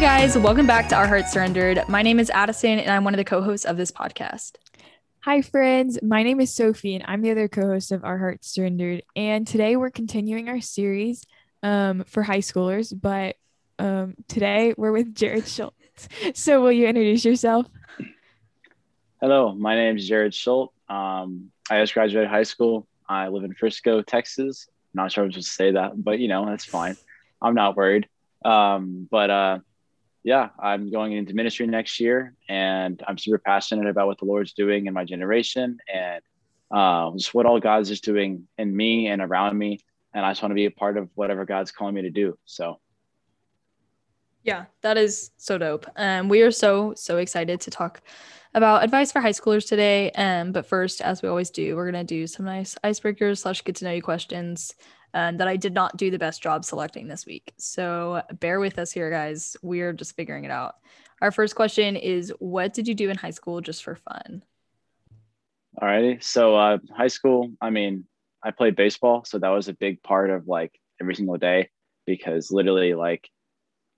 guys, welcome back to Our Hearts Surrendered. My name is Addison, and I'm one of the co hosts of this podcast. Hi, friends. My name is Sophie, and I'm the other co host of Our Hearts Surrendered. And today we're continuing our series um, for high schoolers, but um, today we're with Jared Schultz. So, will you introduce yourself? Hello, my name is Jared Schultz. Um, I just graduated high school. I live in Frisco, Texas. Not sure I'm supposed to say that, but you know, that's fine. I'm not worried. Um, but uh, yeah, I'm going into ministry next year, and I'm super passionate about what the Lord's doing in my generation and uh, just what all God's just doing in me and around me. And I just want to be a part of whatever God's calling me to do. So, yeah, that is so dope. Um, we are so so excited to talk about advice for high schoolers today. Um, but first, as we always do, we're gonna do some nice icebreakers slash get to know you questions um, that I did not do the best job selecting this week. So bear with us here, guys. We're just figuring it out. Our first question is What did you do in high school just for fun? All righty. So, uh, high school, I mean, I played baseball. So that was a big part of like every single day because literally, like,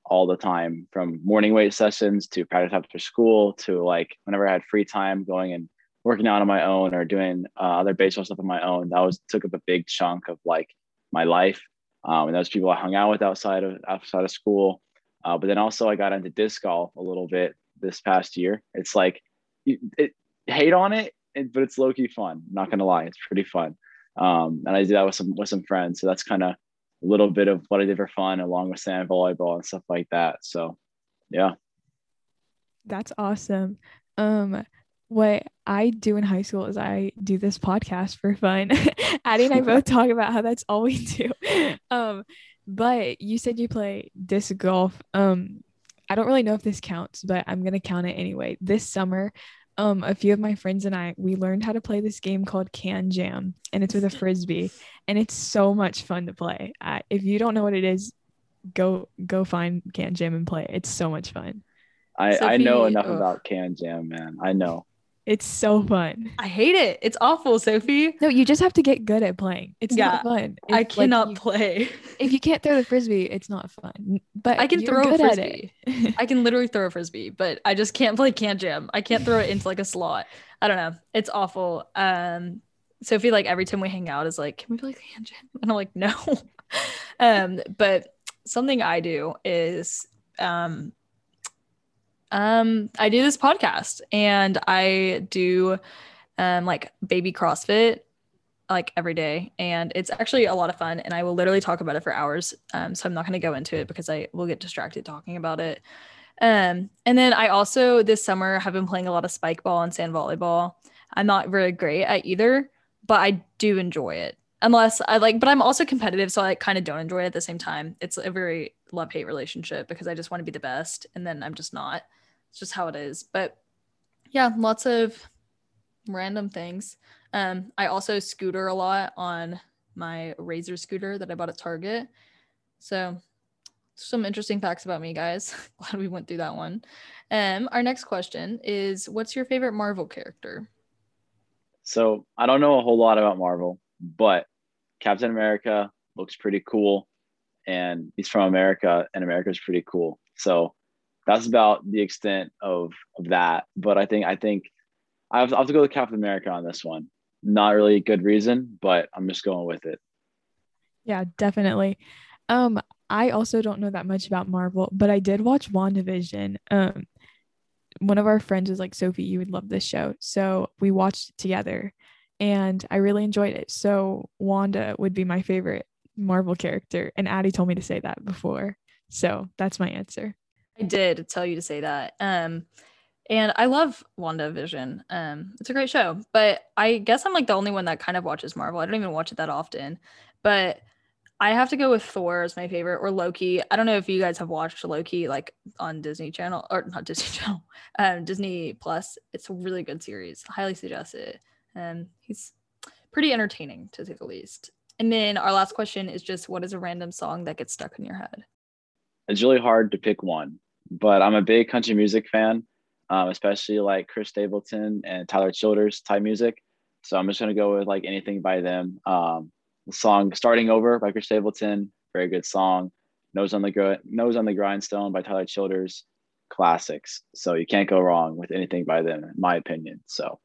all the time from morning weight sessions to practice after school to like whenever I had free time going and working out on my own or doing uh, other baseball stuff on my own. That was took up a big chunk of like my life. Um, and those people I hung out with outside of outside of school. Uh, but then also I got into disc golf a little bit this past year. It's like it, it hate on it, but it's low key fun. Not gonna lie, it's pretty fun. Um, and I did that with some with some friends. So that's kind of a little bit of what I did for fun, along with sand volleyball and stuff like that. So, yeah. That's awesome. Um, what I do in high school is I do this podcast for fun. Addie and I both talk about how that's all we do. Um, but you said you play disc golf. Um, I don't really know if this counts, but I'm gonna count it anyway. This summer, um, a few of my friends and I we learned how to play this game called Can Jam, and it's with a frisbee, and it's so much fun to play. Uh, if you don't know what it is, go go find Can Jam and play. It's so much fun. I, Sophie, I know enough about Can Jam, man. I know. It's so fun. I hate it. It's awful, Sophie. No, you just have to get good at playing. It's yeah, not fun. If, I cannot like, you, play. If you can't throw the frisbee, it's not fun. But I can throw a frisbee. I can literally throw a frisbee, but I just can't play can jam. I can't throw it into like a slot. I don't know. It's awful. Um, Sophie, like every time we hang out, is like, "Can we play can jam?" And I'm like, "No." um, but something I do is um um, I do this podcast and I do um, like baby CrossFit like every day. And it's actually a lot of fun. And I will literally talk about it for hours. Um, so I'm not going to go into it because I will get distracted talking about it. Um, and then I also this summer have been playing a lot of spike ball and sand volleyball. I'm not very great at either, but I do enjoy it. Unless I like, but I'm also competitive, so I kind of don't enjoy it at the same time. It's a very love hate relationship because I just want to be the best, and then I'm just not. It's just how it is. But yeah, lots of random things. Um, I also scooter a lot on my Razor scooter that I bought at Target. So some interesting facts about me, guys. Glad we went through that one. Um, our next question is what's your favorite Marvel character? So I don't know a whole lot about Marvel, but Captain America looks pretty cool. And he's from America, and America is pretty cool. So that's about the extent of, of that. But I think I think I have, I have to go with Captain America on this one. Not really a good reason, but I'm just going with it. Yeah, definitely. Um, I also don't know that much about Marvel, but I did watch WandaVision. Um, one of our friends was like, Sophie, you would love this show. So we watched it together and I really enjoyed it. So Wanda would be my favorite Marvel character. And Addie told me to say that before. So that's my answer. I did tell you to say that. Um, and I love WandaVision. Um, it's a great show, but I guess I'm like the only one that kind of watches Marvel. I don't even watch it that often, but I have to go with Thor as my favorite or Loki. I don't know if you guys have watched Loki like on Disney Channel or not Disney Channel, um, Disney Plus. It's a really good series. Highly suggest it. Um, he's pretty entertaining to say the least. And then our last question is just what is a random song that gets stuck in your head? It's really hard to pick one but I'm a big country music fan, um, especially like Chris Stapleton and Tyler Childers type music. So I'm just gonna go with like anything by them. Um, the song "Starting Over" by Chris Stapleton, very good song. Nose on the Gr- Nose on the Grindstone by Tyler Childers, classics. So you can't go wrong with anything by them, in my opinion. So.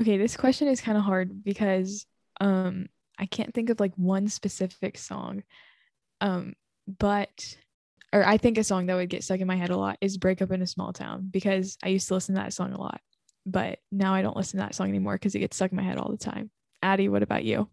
Okay, this question is kind of hard because um I can't think of like one specific song. Um, but or I think a song that would get stuck in my head a lot is Break Up in a Small Town because I used to listen to that song a lot. But now I don't listen to that song anymore because it gets stuck in my head all the time. Addie, what about you?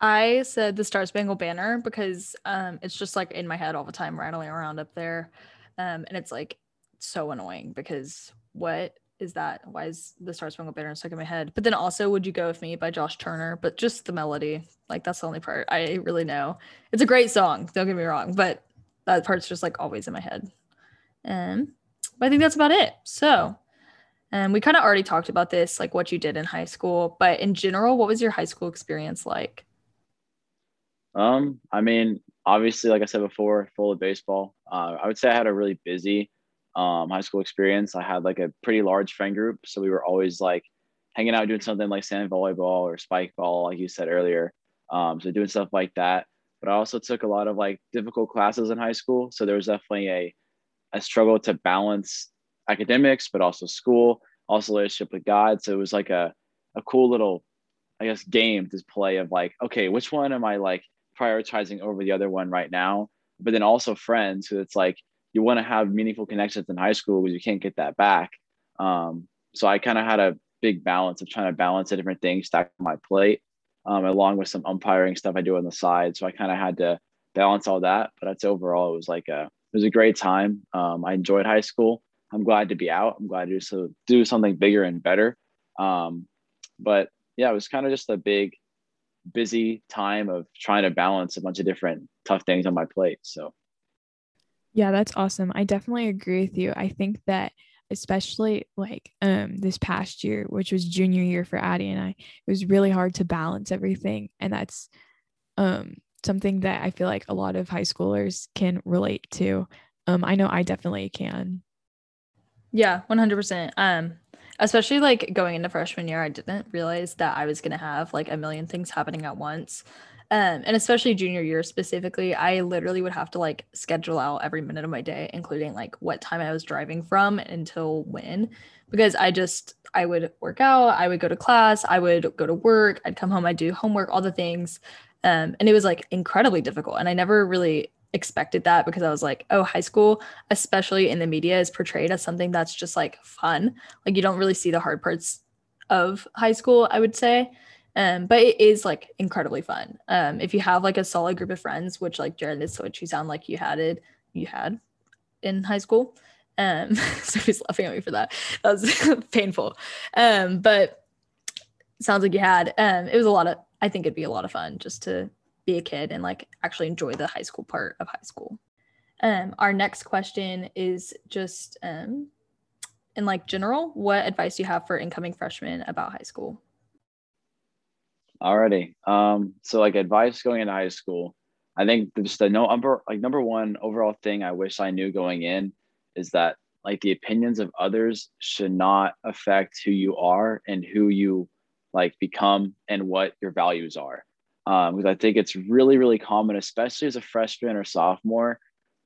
I said the Star Spangled Banner because um, it's just like in my head all the time, rattling around up there. Um, and it's like so annoying because what is that? Why is the Star Spangled Banner stuck in my head? But then also, Would You Go With Me by Josh Turner, but just the melody. Like, that's the only part I really know. It's a great song, don't get me wrong, but that part's just like always in my head. Um, but I think that's about it. So, um, we kind of already talked about this, like what you did in high school, but in general, what was your high school experience like? Um, I mean, obviously, like I said before, full of baseball. Uh, I would say I had a really busy um, high school experience. I had like a pretty large friend group, so we were always like hanging out doing something like sand volleyball or spike ball, like you said earlier. Um, so doing stuff like that. But I also took a lot of like difficult classes in high school, so there was definitely a a struggle to balance academics, but also school, also relationship with God. So it was like a a cool little, I guess, game to play of like, okay, which one am I like prioritizing over the other one right now? But then also friends, who it's like you want to have meaningful connections in high school because you can't get that back. Um, so I kind of had a big balance of trying to balance the different things stacked on my plate, um, along with some umpiring stuff I do on the side. So I kind of had to balance all that. But that's overall, it was like a it was a great time. Um, I enjoyed high school. I'm glad to be out. I'm glad to do, so, do something bigger and better. Um, but yeah, it was kind of just a big, busy time of trying to balance a bunch of different tough things on my plate. So yeah, that's awesome. I definitely agree with you. I think that especially like um this past year, which was junior year for Addie and I, it was really hard to balance everything. And that's um something that I feel like a lot of high schoolers can relate to. Um, I know I definitely can. Yeah, 100%. Um, especially like going into freshman year, I didn't realize that I was going to have like a million things happening at once. Um, and especially junior year specifically, I literally would have to like schedule out every minute of my day, including like what time I was driving from until when, because I just, I would work out, I would go to class, I would go to work, I'd come home, I'd do homework, all the things. Um, and it was like incredibly difficult. And I never really expected that because I was like, oh, high school, especially in the media, is portrayed as something that's just like fun. Like you don't really see the hard parts of high school, I would say. Um, but it is like incredibly fun. Um, if you have like a solid group of friends, which like Jared, this what you sound like you had it, you had in high school. Um, Sophie's laughing at me for that. That was painful. Um, but sounds like you had. Um, it was a lot of. I think it'd be a lot of fun just to be a kid and like actually enjoy the high school part of high school. Um, our next question is just um, in like general, what advice do you have for incoming freshmen about high school? Alrighty. Um, so like advice going into high school, I think just the no number like number one overall thing I wish I knew going in is that like the opinions of others should not affect who you are and who you like become and what your values are. Um, because I think it's really, really common, especially as a freshman or sophomore,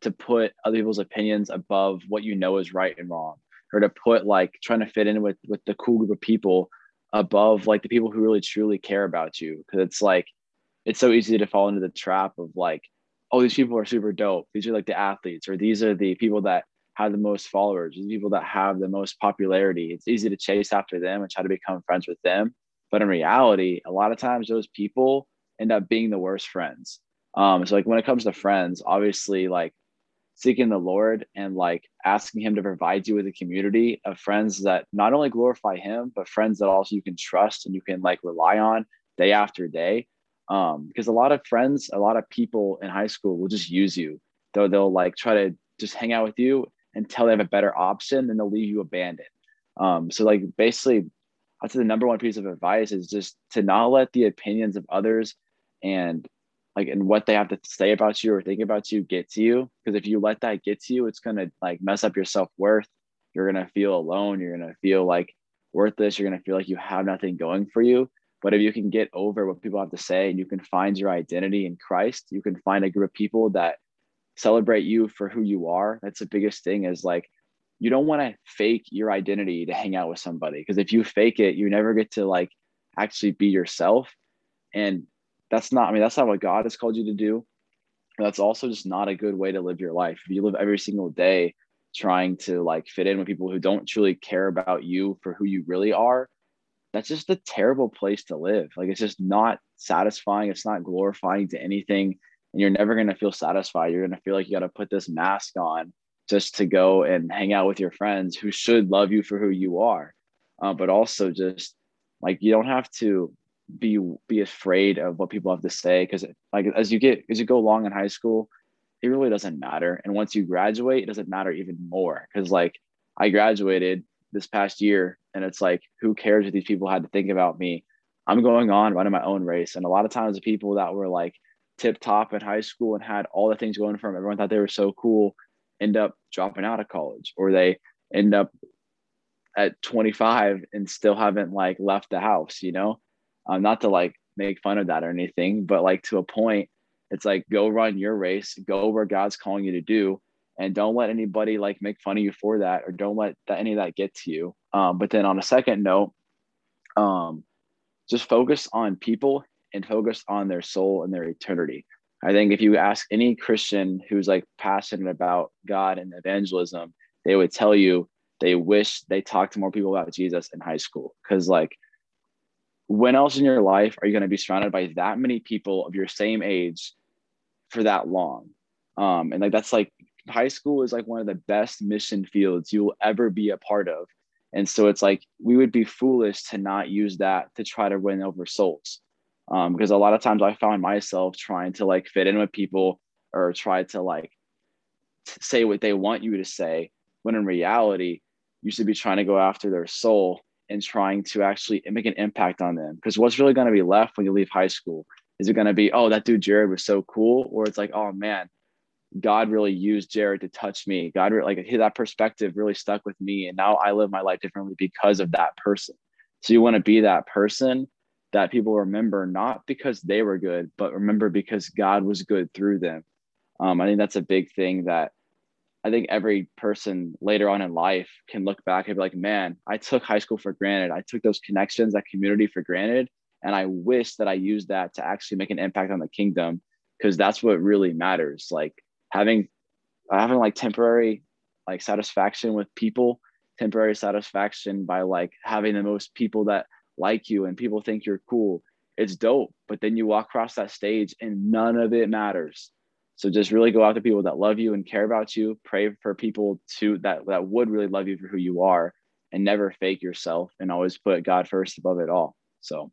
to put other people's opinions above what you know is right and wrong, or to put like trying to fit in with with the cool group of people above like the people who really truly care about you because it's like it's so easy to fall into the trap of like oh these people are super dope. These are like the athletes or these are the people that have the most followers these people that have the most popularity. It's easy to chase after them and try to become friends with them. But in reality a lot of times those people end up being the worst friends. Um so like when it comes to friends obviously like seeking the Lord and like asking Him to provide you with a community of friends that not only glorify Him, but friends that also you can trust and you can like rely on day after day. Um, because a lot of friends, a lot of people in high school will just use you. Though they'll like try to just hang out with you until they have a better option, then they'll leave you abandoned. Um, so like basically, I'd say the number one piece of advice is just to not let the opinions of others and like and what they have to say about you or think about you get to you. Because if you let that get to you it's going to like mess up your self-worth. You're going to feel alone. You're going to feel like worthless. You're going to feel like you have nothing going for you. But if you can get over what people have to say and you can find your identity in Christ, you can find a group of people that celebrate you for who you are. That's the biggest thing is like you don't want to fake your identity to hang out with somebody. Because if you fake it, you never get to like actually be yourself. And that's not, I mean, that's not what God has called you to do. That's also just not a good way to live your life. If you live every single day trying to like fit in with people who don't truly care about you for who you really are, that's just a terrible place to live. Like it's just not satisfying. It's not glorifying to anything. And you're never going to feel satisfied. You're going to feel like you got to put this mask on just to go and hang out with your friends who should love you for who you are. Uh, but also just like you don't have to be be afraid of what people have to say because like as you get as you go along in high school it really doesn't matter. And once you graduate it doesn't matter even more because like i graduated this past year and it's like who cares what these people had to think about me? I'm going on running my own race. And a lot of times the people that were like tip top in high school and had all the things going for them everyone thought they were so cool end up dropping out of college or they end up at 25 and still haven't like left the house you know um, not to like make fun of that or anything but like to a point it's like go run your race go where god's calling you to do and don't let anybody like make fun of you for that or don't let that, any of that get to you um, but then on a second note um, just focus on people and focus on their soul and their eternity I think if you ask any Christian who's like passionate about God and evangelism, they would tell you they wish they talked to more people about Jesus in high school. Cause like, when else in your life are you going to be surrounded by that many people of your same age for that long? Um, and like, that's like high school is like one of the best mission fields you will ever be a part of. And so it's like, we would be foolish to not use that to try to win over souls um, because a lot of times I found myself trying to like fit in with people or try to like say what they want you to say when in reality you should be trying to go after their soul and trying to actually make an impact on them. Because what's really going to be left when you leave high school? Is it going to be oh that dude jared was so cool or it's like oh man god really used jared to touch me. God like that perspective really stuck with me and now i live my life differently because of that person. So you want to be that person that people remember not because they were good, but remember because God was good through them. Um, I think that's a big thing that I think every person later on in life can look back and be like, man, I took high school for granted. I took those connections, that community for granted. And I wish that I used that to actually make an impact on the kingdom because that's what really matters. Like having having like temporary like satisfaction with people, temporary satisfaction by like having the most people that like you and people think you're cool. It's dope. But then you walk across that stage and none of it matters. So just really go out to people that love you and care about you. Pray for people to that that would really love you for who you are and never fake yourself and always put God first above it all. So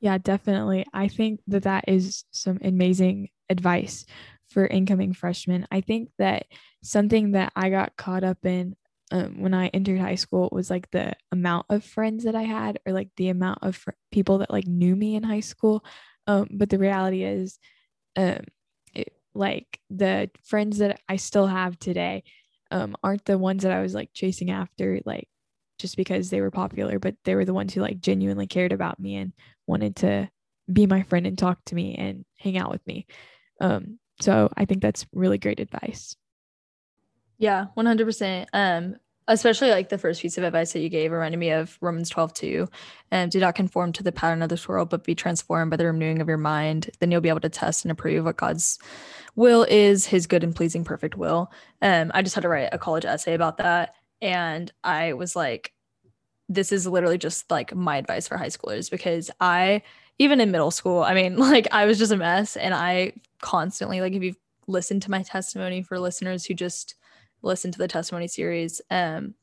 yeah, definitely. I think that that is some amazing advice for incoming freshmen. I think that something that I got caught up in um, when I entered high school was like the amount of friends that I had, or like the amount of fr- people that like knew me in high school. Um, but the reality is, um, like the friends that I still have today, um, aren't the ones that I was like chasing after, like just because they were popular, but they were the ones who like genuinely cared about me and wanted to be my friend and talk to me and hang out with me. Um, so I think that's really great advice. Yeah, 100%. Um, especially like the first piece of advice that you gave reminded me of Romans 12 2. And do not conform to the pattern of this world, but be transformed by the renewing of your mind. Then you'll be able to test and approve what God's will is, his good and pleasing perfect will. Um, I just had to write a college essay about that. And I was like, this is literally just like my advice for high schoolers because I, even in middle school, I mean, like I was just a mess. And I constantly, like, if you've listened to my testimony for listeners who just, listen to the testimony series um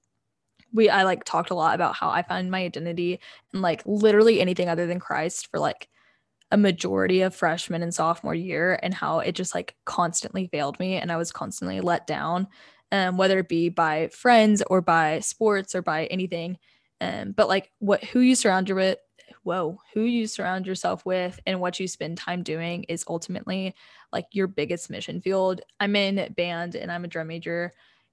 we i like talked a lot about how i found my identity and like literally anything other than christ for like a majority of freshman and sophomore year and how it just like constantly failed me and i was constantly let down um, whether it be by friends or by sports or by anything um, but like what who you surround you with whoa who you surround yourself with and what you spend time doing is ultimately like your biggest mission field i'm in band and i'm a drum major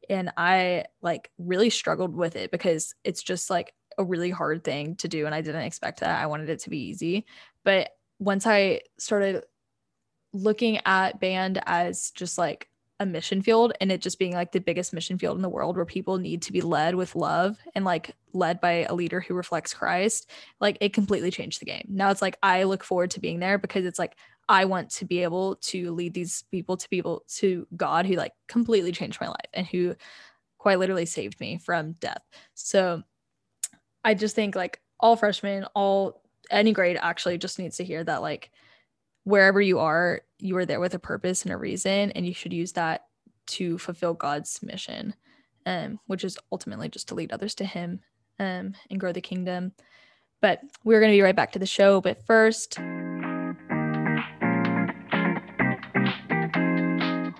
and I like really struggled with it because it's just like a really hard thing to do and I didn't expect that. I wanted it to be easy. But once I started looking at band as just like a mission field and it just being like the biggest mission field in the world where people need to be led with love and like led by a leader who reflects Christ, like it completely changed the game. Now it's like I look forward to being there because it's like I want to be able to lead these people to people to God who like completely changed my life and who quite literally saved me from death. So I just think like all freshmen, all any grade actually just needs to hear that like wherever you are, you are there with a purpose and a reason, and you should use that to fulfill God's mission, um, which is ultimately just to lead others to Him um, and grow the kingdom. But we're going to be right back to the show. But first,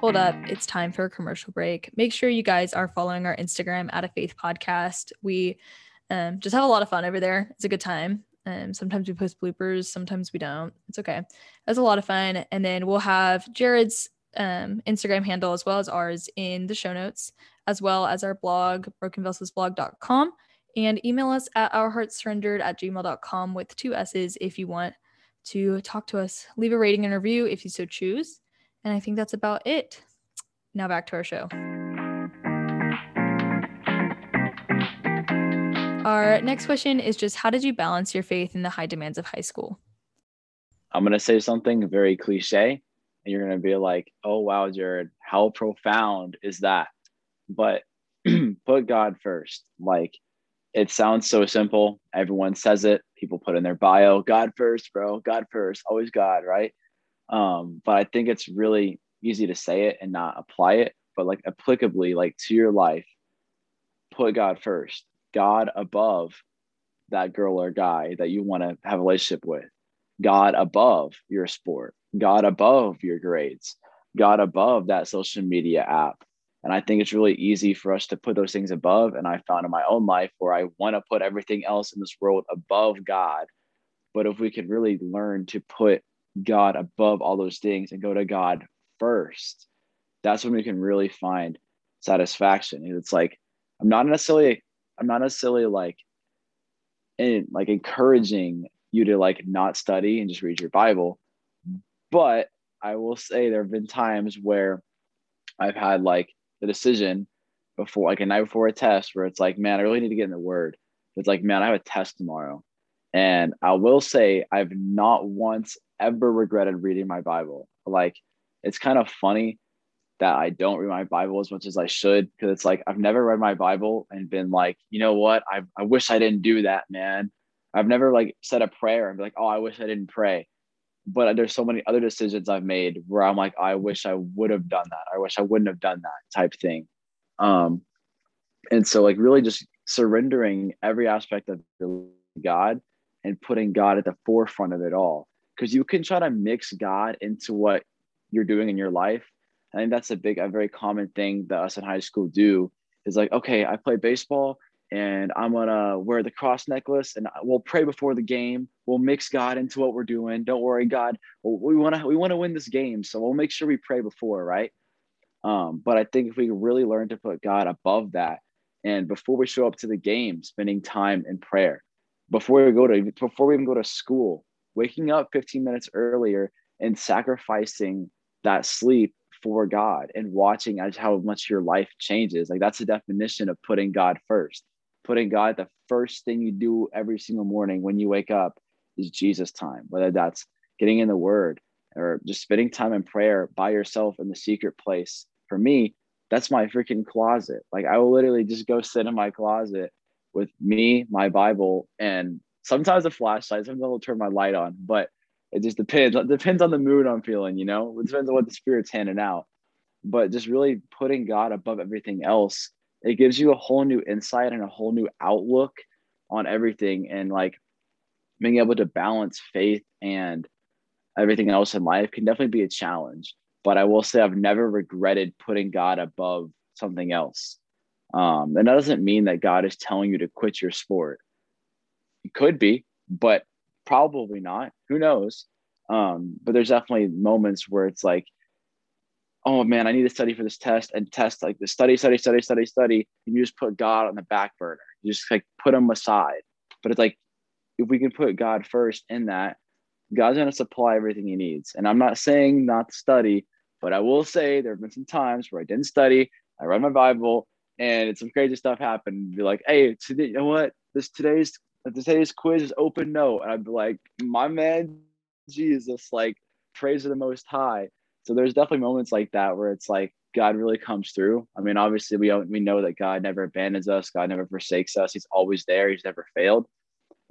hold up. It's time for a commercial break. Make sure you guys are following our Instagram at a faith podcast. We um, just have a lot of fun over there. It's a good time. Um, sometimes we post bloopers, sometimes we don't. It's okay. Was a lot of fun. And then we'll have Jared's um, Instagram handle as well as ours in the show notes, as well as our blog, brokenvesselsblog.com. And email us at ourheartsurrendered at gmail.com with two S's if you want to talk to us. Leave a rating and review if you so choose. And I think that's about it. Now back to our show. Our next question is just how did you balance your faith in the high demands of high school? I'm going to say something very cliche, and you're going to be like, oh, wow, Jared, how profound is that? But put God first. Like, it sounds so simple. Everyone says it. People put in their bio, God first, bro, God first, always God, right? Um, but I think it's really easy to say it and not apply it, but like applicably, like to your life, put God first. God above that girl or guy that you want to have a relationship with, God above your sport, God above your grades, God above that social media app. And I think it's really easy for us to put those things above. And I found in my own life where I want to put everything else in this world above God. But if we could really learn to put God above all those things and go to God first, that's when we can really find satisfaction. It's like, I'm not necessarily I'm not necessarily like in like encouraging you to like not study and just read your Bible. Mm-hmm. But I will say there have been times where I've had like the decision before, like a night before a test, where it's like, man, I really need to get in the word. It's like, man, I have a test tomorrow. And I will say, I've not once ever regretted reading my Bible. Like, it's kind of funny that I don't read my Bible as much as I should because it's like I've never read my Bible and been like, you know what, I I wish I didn't do that, man. I've never like said a prayer and be like, oh, I wish I didn't pray. But there's so many other decisions I've made where I'm like, I wish I would have done that. I wish I wouldn't have done that type thing. Um, and so like really just surrendering every aspect of God and putting God at the forefront of it all. Because you can try to mix God into what you're doing in your life I think that's a big, a very common thing that us in high school do is like, okay, I play baseball and I'm gonna wear the cross necklace and we'll pray before the game. We'll mix God into what we're doing. Don't worry, God. We want to we want to win this game, so we'll make sure we pray before, right? Um, but I think if we really learn to put God above that, and before we show up to the game, spending time in prayer, before we go to before we even go to school, waking up 15 minutes earlier and sacrificing that sleep for God and watching as how much your life changes. Like that's the definition of putting God first. Putting God the first thing you do every single morning when you wake up is Jesus time, whether that's getting in the word or just spending time in prayer by yourself in the secret place. For me, that's my freaking closet. Like I will literally just go sit in my closet with me, my Bible, and sometimes a flashlight. Sometimes I'll turn my light on, but it just depends. It depends on the mood I'm feeling, you know. It depends on what the spirit's handing out. But just really putting God above everything else, it gives you a whole new insight and a whole new outlook on everything, and like being able to balance faith and everything else in life can definitely be a challenge. But I will say I've never regretted putting God above something else. Um, and that doesn't mean that God is telling you to quit your sport. It could be, but probably not. Who knows? Um, but there's definitely moments where it's like, oh man, I need to study for this test and test like the study, study, study, study, study. And you just put God on the back burner. You just like put him aside. But it's like if we can put God first in that, God's to supply everything he needs. And I'm not saying not to study, but I will say there have been some times where I didn't study, I read my Bible, and some crazy stuff happened. Be like, hey, today, you know what? This today's today's quiz is open no. And I'd be like, my man, Jesus, like praise of the most high. So there's definitely moments like that where it's like God really comes through. I mean, obviously we we know that God never abandons us, God never forsakes us. He's always there. He's never failed.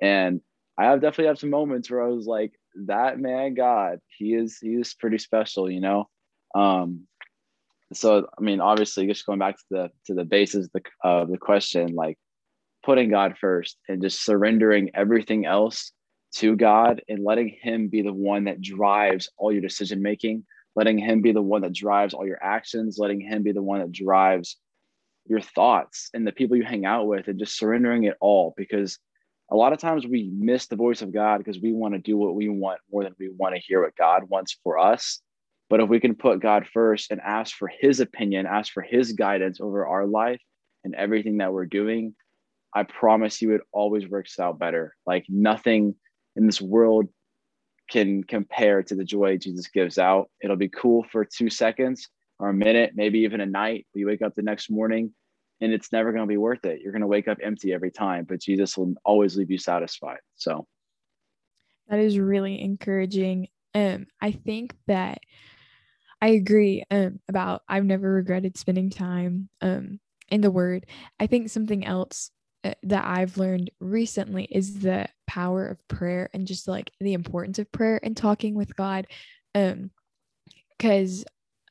And I have definitely have some moments where I was like, that man, God, he is he is pretty special, you know. Um, so I mean, obviously, just going back to the to the basis of the uh, the question, like putting God first and just surrendering everything else to God and letting Him be the one that drives all your decision making, letting Him be the one that drives all your actions, letting Him be the one that drives your thoughts and the people you hang out with, and just surrendering it all because a lot of times we miss the voice of God because we want to do what we want more than we want to hear what God wants for us. But if we can put God first and ask for his opinion, ask for his guidance over our life and everything that we're doing, I promise you it always works out better. Like nothing in this world can compare to the joy Jesus gives out. It'll be cool for two seconds or a minute, maybe even a night. You wake up the next morning and it's never going to be worth it. You're going to wake up empty every time, but Jesus will always leave you satisfied. So that is really encouraging. Um, I think that I agree um, about I've never regretted spending time um, in the Word. I think something else that I've learned recently is the power of prayer and just like the importance of prayer and talking with God. Um, because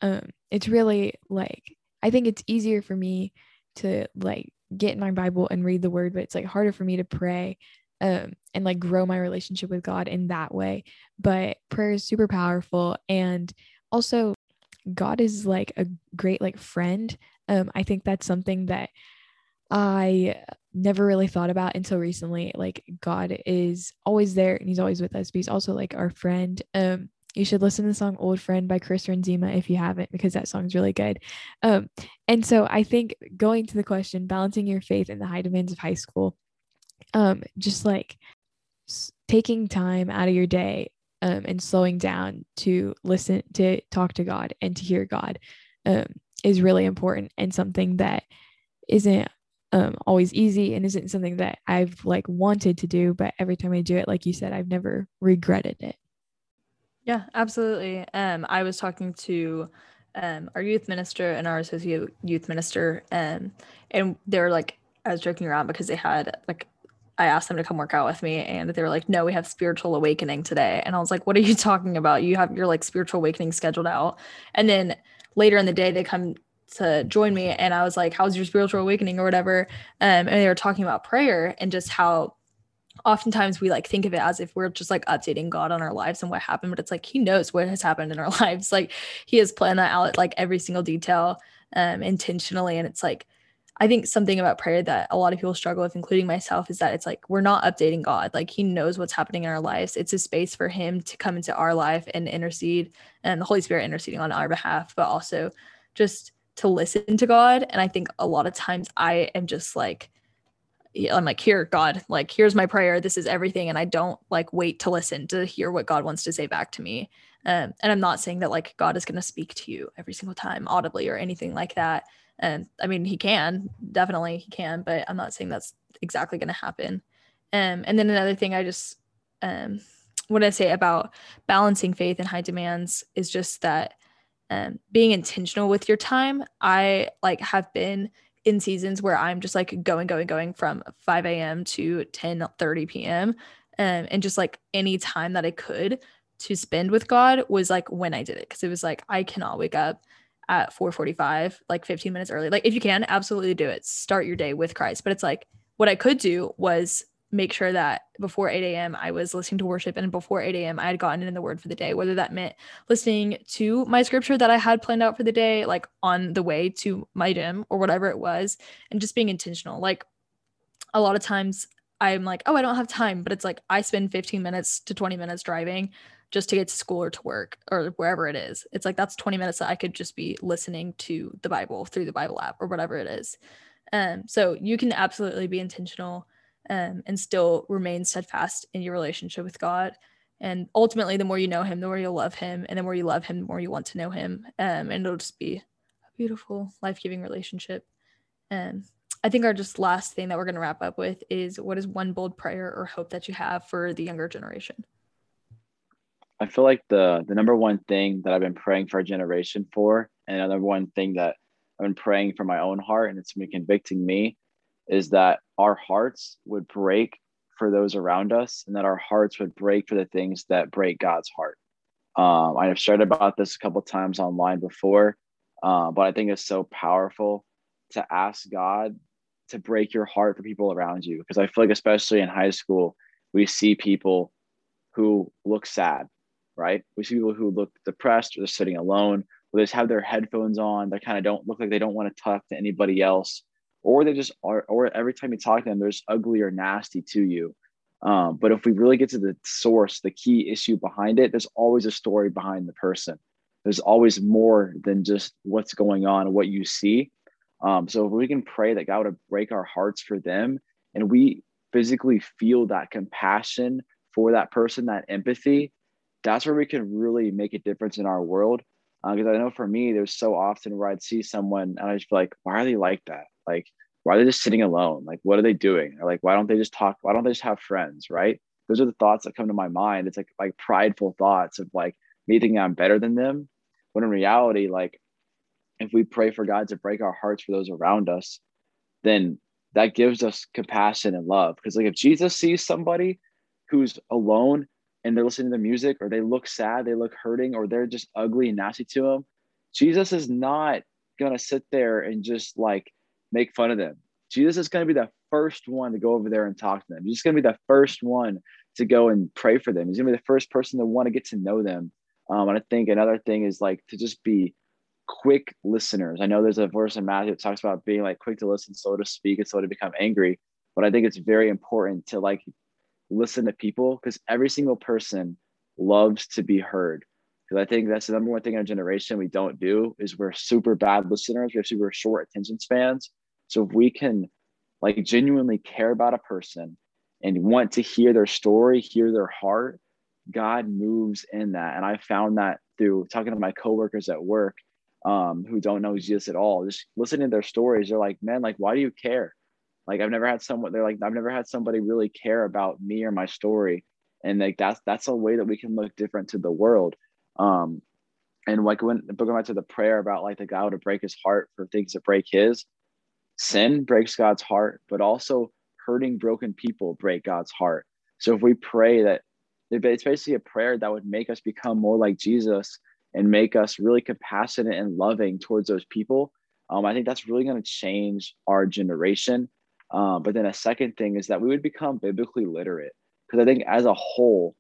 um, it's really like I think it's easier for me to like get in my Bible and read the word, but it's like harder for me to pray um, and like grow my relationship with God in that way. But prayer is super powerful. And also, God is like a great like friend. Um, I think that's something that I never really thought about until recently. Like God is always there and he's always with us, but he's also like our friend. Um, you should listen to the song Old Friend by Chris Renzema if you haven't, because that song's really good. Um, and so I think going to the question, balancing your faith in the high demands of high school, um, just like taking time out of your day um, and slowing down to listen, to talk to God and to hear God um, is really important and something that isn't um, always easy and isn't something that I've like wanted to do, but every time I do it, like you said, I've never regretted it. Yeah, absolutely. Um, I was talking to um, our youth minister and our associate youth minister, um, and they were like, I was joking around because they had like, I asked them to come work out with me, and they were like, "No, we have spiritual awakening today," and I was like, "What are you talking about? You have your like spiritual awakening scheduled out?" And then later in the day, they come to join me, and I was like, "How's your spiritual awakening or whatever?" Um, and they were talking about prayer and just how oftentimes we like think of it as if we're just like updating God on our lives and what happened, but it's like he knows what has happened in our lives. Like he has planned that out like every single detail um intentionally. And it's like I think something about prayer that a lot of people struggle with, including myself, is that it's like we're not updating God. Like He knows what's happening in our lives. It's a space for Him to come into our life and intercede, and the Holy Spirit interceding on our behalf, but also just to listen to God. And I think a lot of times I am just like, I'm like, here, God, like, here's my prayer. This is everything. And I don't like wait to listen to hear what God wants to say back to me. Um, and I'm not saying that like God is going to speak to you every single time audibly or anything like that. And I mean, he can definitely, he can, but I'm not saying that's exactly going to happen. Um, and then another thing I just um, want to say about balancing faith and high demands is just that um, being intentional with your time. I like have been in seasons where I'm just like going, going, going from 5 a.m. to 10 30 p.m. Um, and just like any time that I could to spend with God was like when I did it. Cause it was like I cannot wake up at 4:45, like 15 minutes early. Like if you can, absolutely do it. Start your day with Christ. But it's like what I could do was make sure that before 8 a.m. I was listening to worship and before 8 a.m. I had gotten in the word for the day, whether that meant listening to my scripture that I had planned out for the day, like on the way to my gym or whatever it was, and just being intentional. Like a lot of times I'm like, oh, I don't have time, but it's like I spend 15 minutes to 20 minutes driving just to get to school or to work or wherever it is. It's like that's 20 minutes that I could just be listening to the Bible through the Bible app or whatever it is. Um, so you can absolutely be intentional um, and still remain steadfast in your relationship with God. And ultimately, the more you know Him, the more you'll love Him, and the more you love Him, the more you want to know Him, um, and it'll just be a beautiful, life giving relationship. And um, I think our just last thing that we're going to wrap up with is what is one bold prayer or hope that you have for the younger generation? I feel like the the number one thing that I've been praying for our generation for, and another one thing that I've been praying for my own heart, and it's been convicting me, is that our hearts would break for those around us, and that our hearts would break for the things that break God's heart. Um, I've shared about this a couple times online before, uh, but I think it's so powerful to ask God to break your heart for people around you because i feel like especially in high school we see people who look sad right we see people who look depressed or they're sitting alone or they just have their headphones on they kind of don't look like they don't want to talk to anybody else or they just are or every time you talk to them there's ugly or nasty to you. Um, but if we really get to the source the key issue behind it there's always a story behind the person. There's always more than just what's going on what you see. Um, so if we can pray that God would break our hearts for them and we physically feel that compassion for that person, that empathy, that's where we can really make a difference in our world. Because uh, I know for me, there's so often where I'd see someone and I just be like, why are they like that? Like, why are they just sitting alone? Like, what are they doing? Or like, why don't they just talk? Why don't they just have friends? Right? Those are the thoughts that come to my mind. It's like like prideful thoughts of like me thinking I'm better than them. When in reality, like if we pray for God to break our hearts for those around us, then that gives us compassion and love. Because like if Jesus sees somebody who's alone and they're listening to the music or they look sad, they look hurting, or they're just ugly and nasty to him, Jesus is not gonna sit there and just like make fun of them. Jesus is gonna be the first one to go over there and talk to them. He's gonna be the first one to go and pray for them. He's gonna be the first person to want to get to know them. Um, and I think another thing is like to just be quick listeners. I know there's a verse in Matthew that talks about being like quick to listen, slow to speak, and slow to become angry. But I think it's very important to like listen to people because every single person loves to be heard. Because I think that's the number one thing in our generation we don't do is we're super bad listeners. We have super short attention spans. So if we can like genuinely care about a person and want to hear their story, hear their heart, God moves in that. And I found that through talking to my coworkers at work um, who don't know Jesus at all. Just listening to their stories, they're like, man, like, why do you care? Like, I've never had someone, they're like, I've never had somebody really care about me or my story. And like, that's, that's a way that we can look different to the world. Um, and like when going back to the prayer about like the God to break his heart for things that break his, sin breaks God's heart, but also hurting broken people break God's heart. So if we pray that it's basically a prayer that would make us become more like Jesus and make us really compassionate and loving towards those people. Um, I think that's really going to change our generation. Um, but then a second thing is that we would become biblically literate because I think as a whole,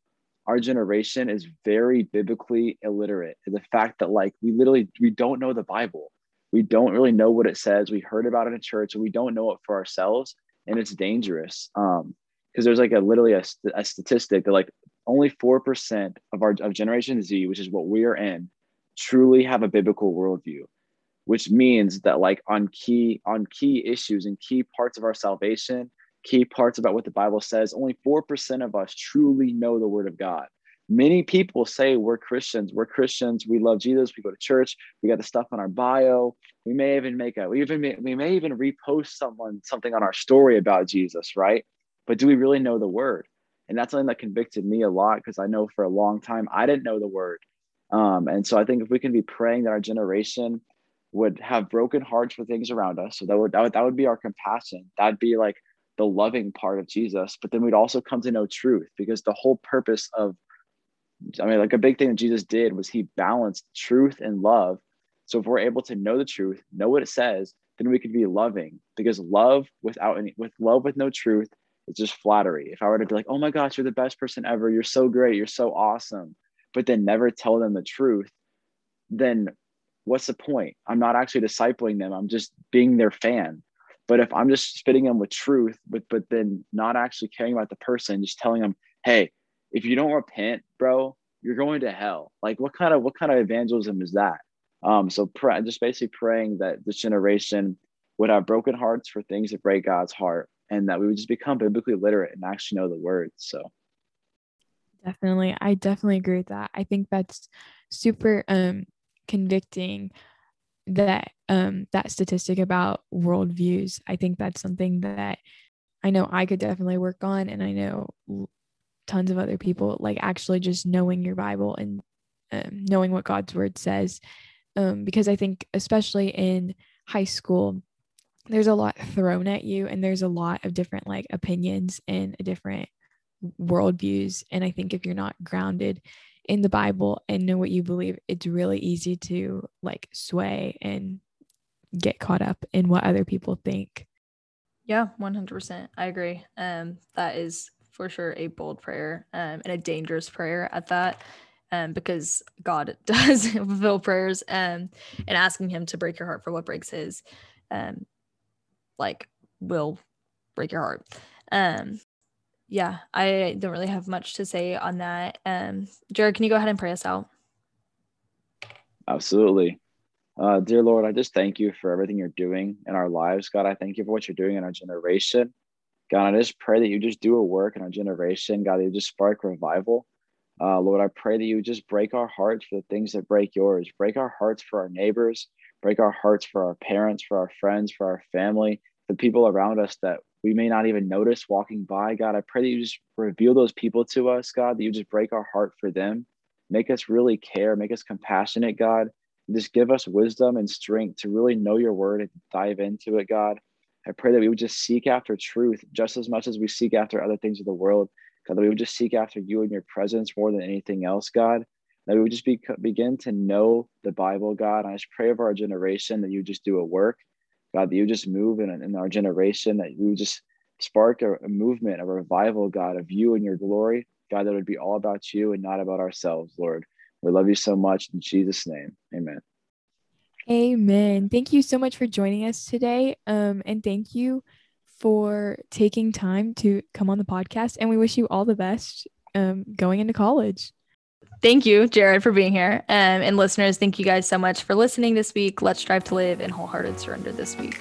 our generation is very biblically illiterate. the fact that like we literally we don't know the Bible, we don't really know what it says. We heard about it in church, and we don't know it for ourselves, and it's dangerous. Um, because there's like a literally a, a statistic that like only 4% of our of generation z which is what we are in truly have a biblical worldview which means that like on key on key issues and key parts of our salvation key parts about what the bible says only 4% of us truly know the word of god. Many people say we're christians. We're christians. We love jesus. We go to church. We got the stuff on our bio. We may even make a we even may, we may even repost someone something on our story about jesus right? But do we really know the word? And that's something that convicted me a lot because I know for a long time I didn't know the word. Um, and so I think if we can be praying that our generation would have broken hearts for things around us, so that would, that would that would be our compassion. That'd be like the loving part of Jesus. But then we'd also come to know truth because the whole purpose of I mean, like a big thing that Jesus did was he balanced truth and love. So if we're able to know the truth, know what it says, then we could be loving because love without any with love with no truth it's just flattery. If I were to be like, oh my gosh, you're the best person ever, you're so great, you're so awesome, but then never tell them the truth, then what's the point? I'm not actually discipling them. I'm just being their fan. But if I'm just spitting them with truth, but but then not actually caring about the person, just telling them, hey, if you don't repent, bro, you're going to hell. Like what kind of what kind of evangelism is that? Um, so pray, just basically praying that this generation would have broken hearts for things that break God's heart and that we would just become biblically literate and actually know the words. So definitely, I definitely agree with that. I think that's super um convicting that um that statistic about worldviews. I think that's something that I know I could definitely work on, and I know tons of other people like actually just knowing your Bible and um, knowing what God's word says. Um, because I think, especially in high school, there's a lot thrown at you, and there's a lot of different like opinions and different worldviews. And I think if you're not grounded in the Bible and know what you believe, it's really easy to like sway and get caught up in what other people think. Yeah, 100%. I agree. Um, that is for sure a bold prayer um, and a dangerous prayer at that. Um, because God does fulfill prayers um, and asking Him to break your heart for what breaks His, um, like, will break your heart. Um, yeah, I don't really have much to say on that. Um, Jared, can you go ahead and pray us out? Absolutely. Uh, dear Lord, I just thank you for everything you're doing in our lives. God, I thank you for what you're doing in our generation. God, I just pray that you just do a work in our generation. God, you just spark revival. Uh, Lord, I pray that you just break our hearts for the things that break yours. Break our hearts for our neighbors. Break our hearts for our parents, for our friends, for our family, the people around us that we may not even notice walking by. God, I pray that you just reveal those people to us, God, that you just break our heart for them. Make us really care, make us compassionate, God just give us wisdom and strength to really know your word and dive into it, God. I pray that we would just seek after truth just as much as we seek after other things of the world. God, that we would just seek after you and your presence more than anything else, God. That we would just be, begin to know the Bible, God. And I just pray over our generation that you just do a work, God, that you just move in, in our generation, that you just spark a, a movement, a revival, God, of you and your glory. God, that would be all about you and not about ourselves, Lord. We love you so much. In Jesus' name, amen. Amen. Thank you so much for joining us today. Um, and thank you for taking time to come on the podcast. And we wish you all the best um, going into college. Thank you, Jared, for being here. Um, and listeners, thank you guys so much for listening this week. Let's strive to live in wholehearted surrender this week.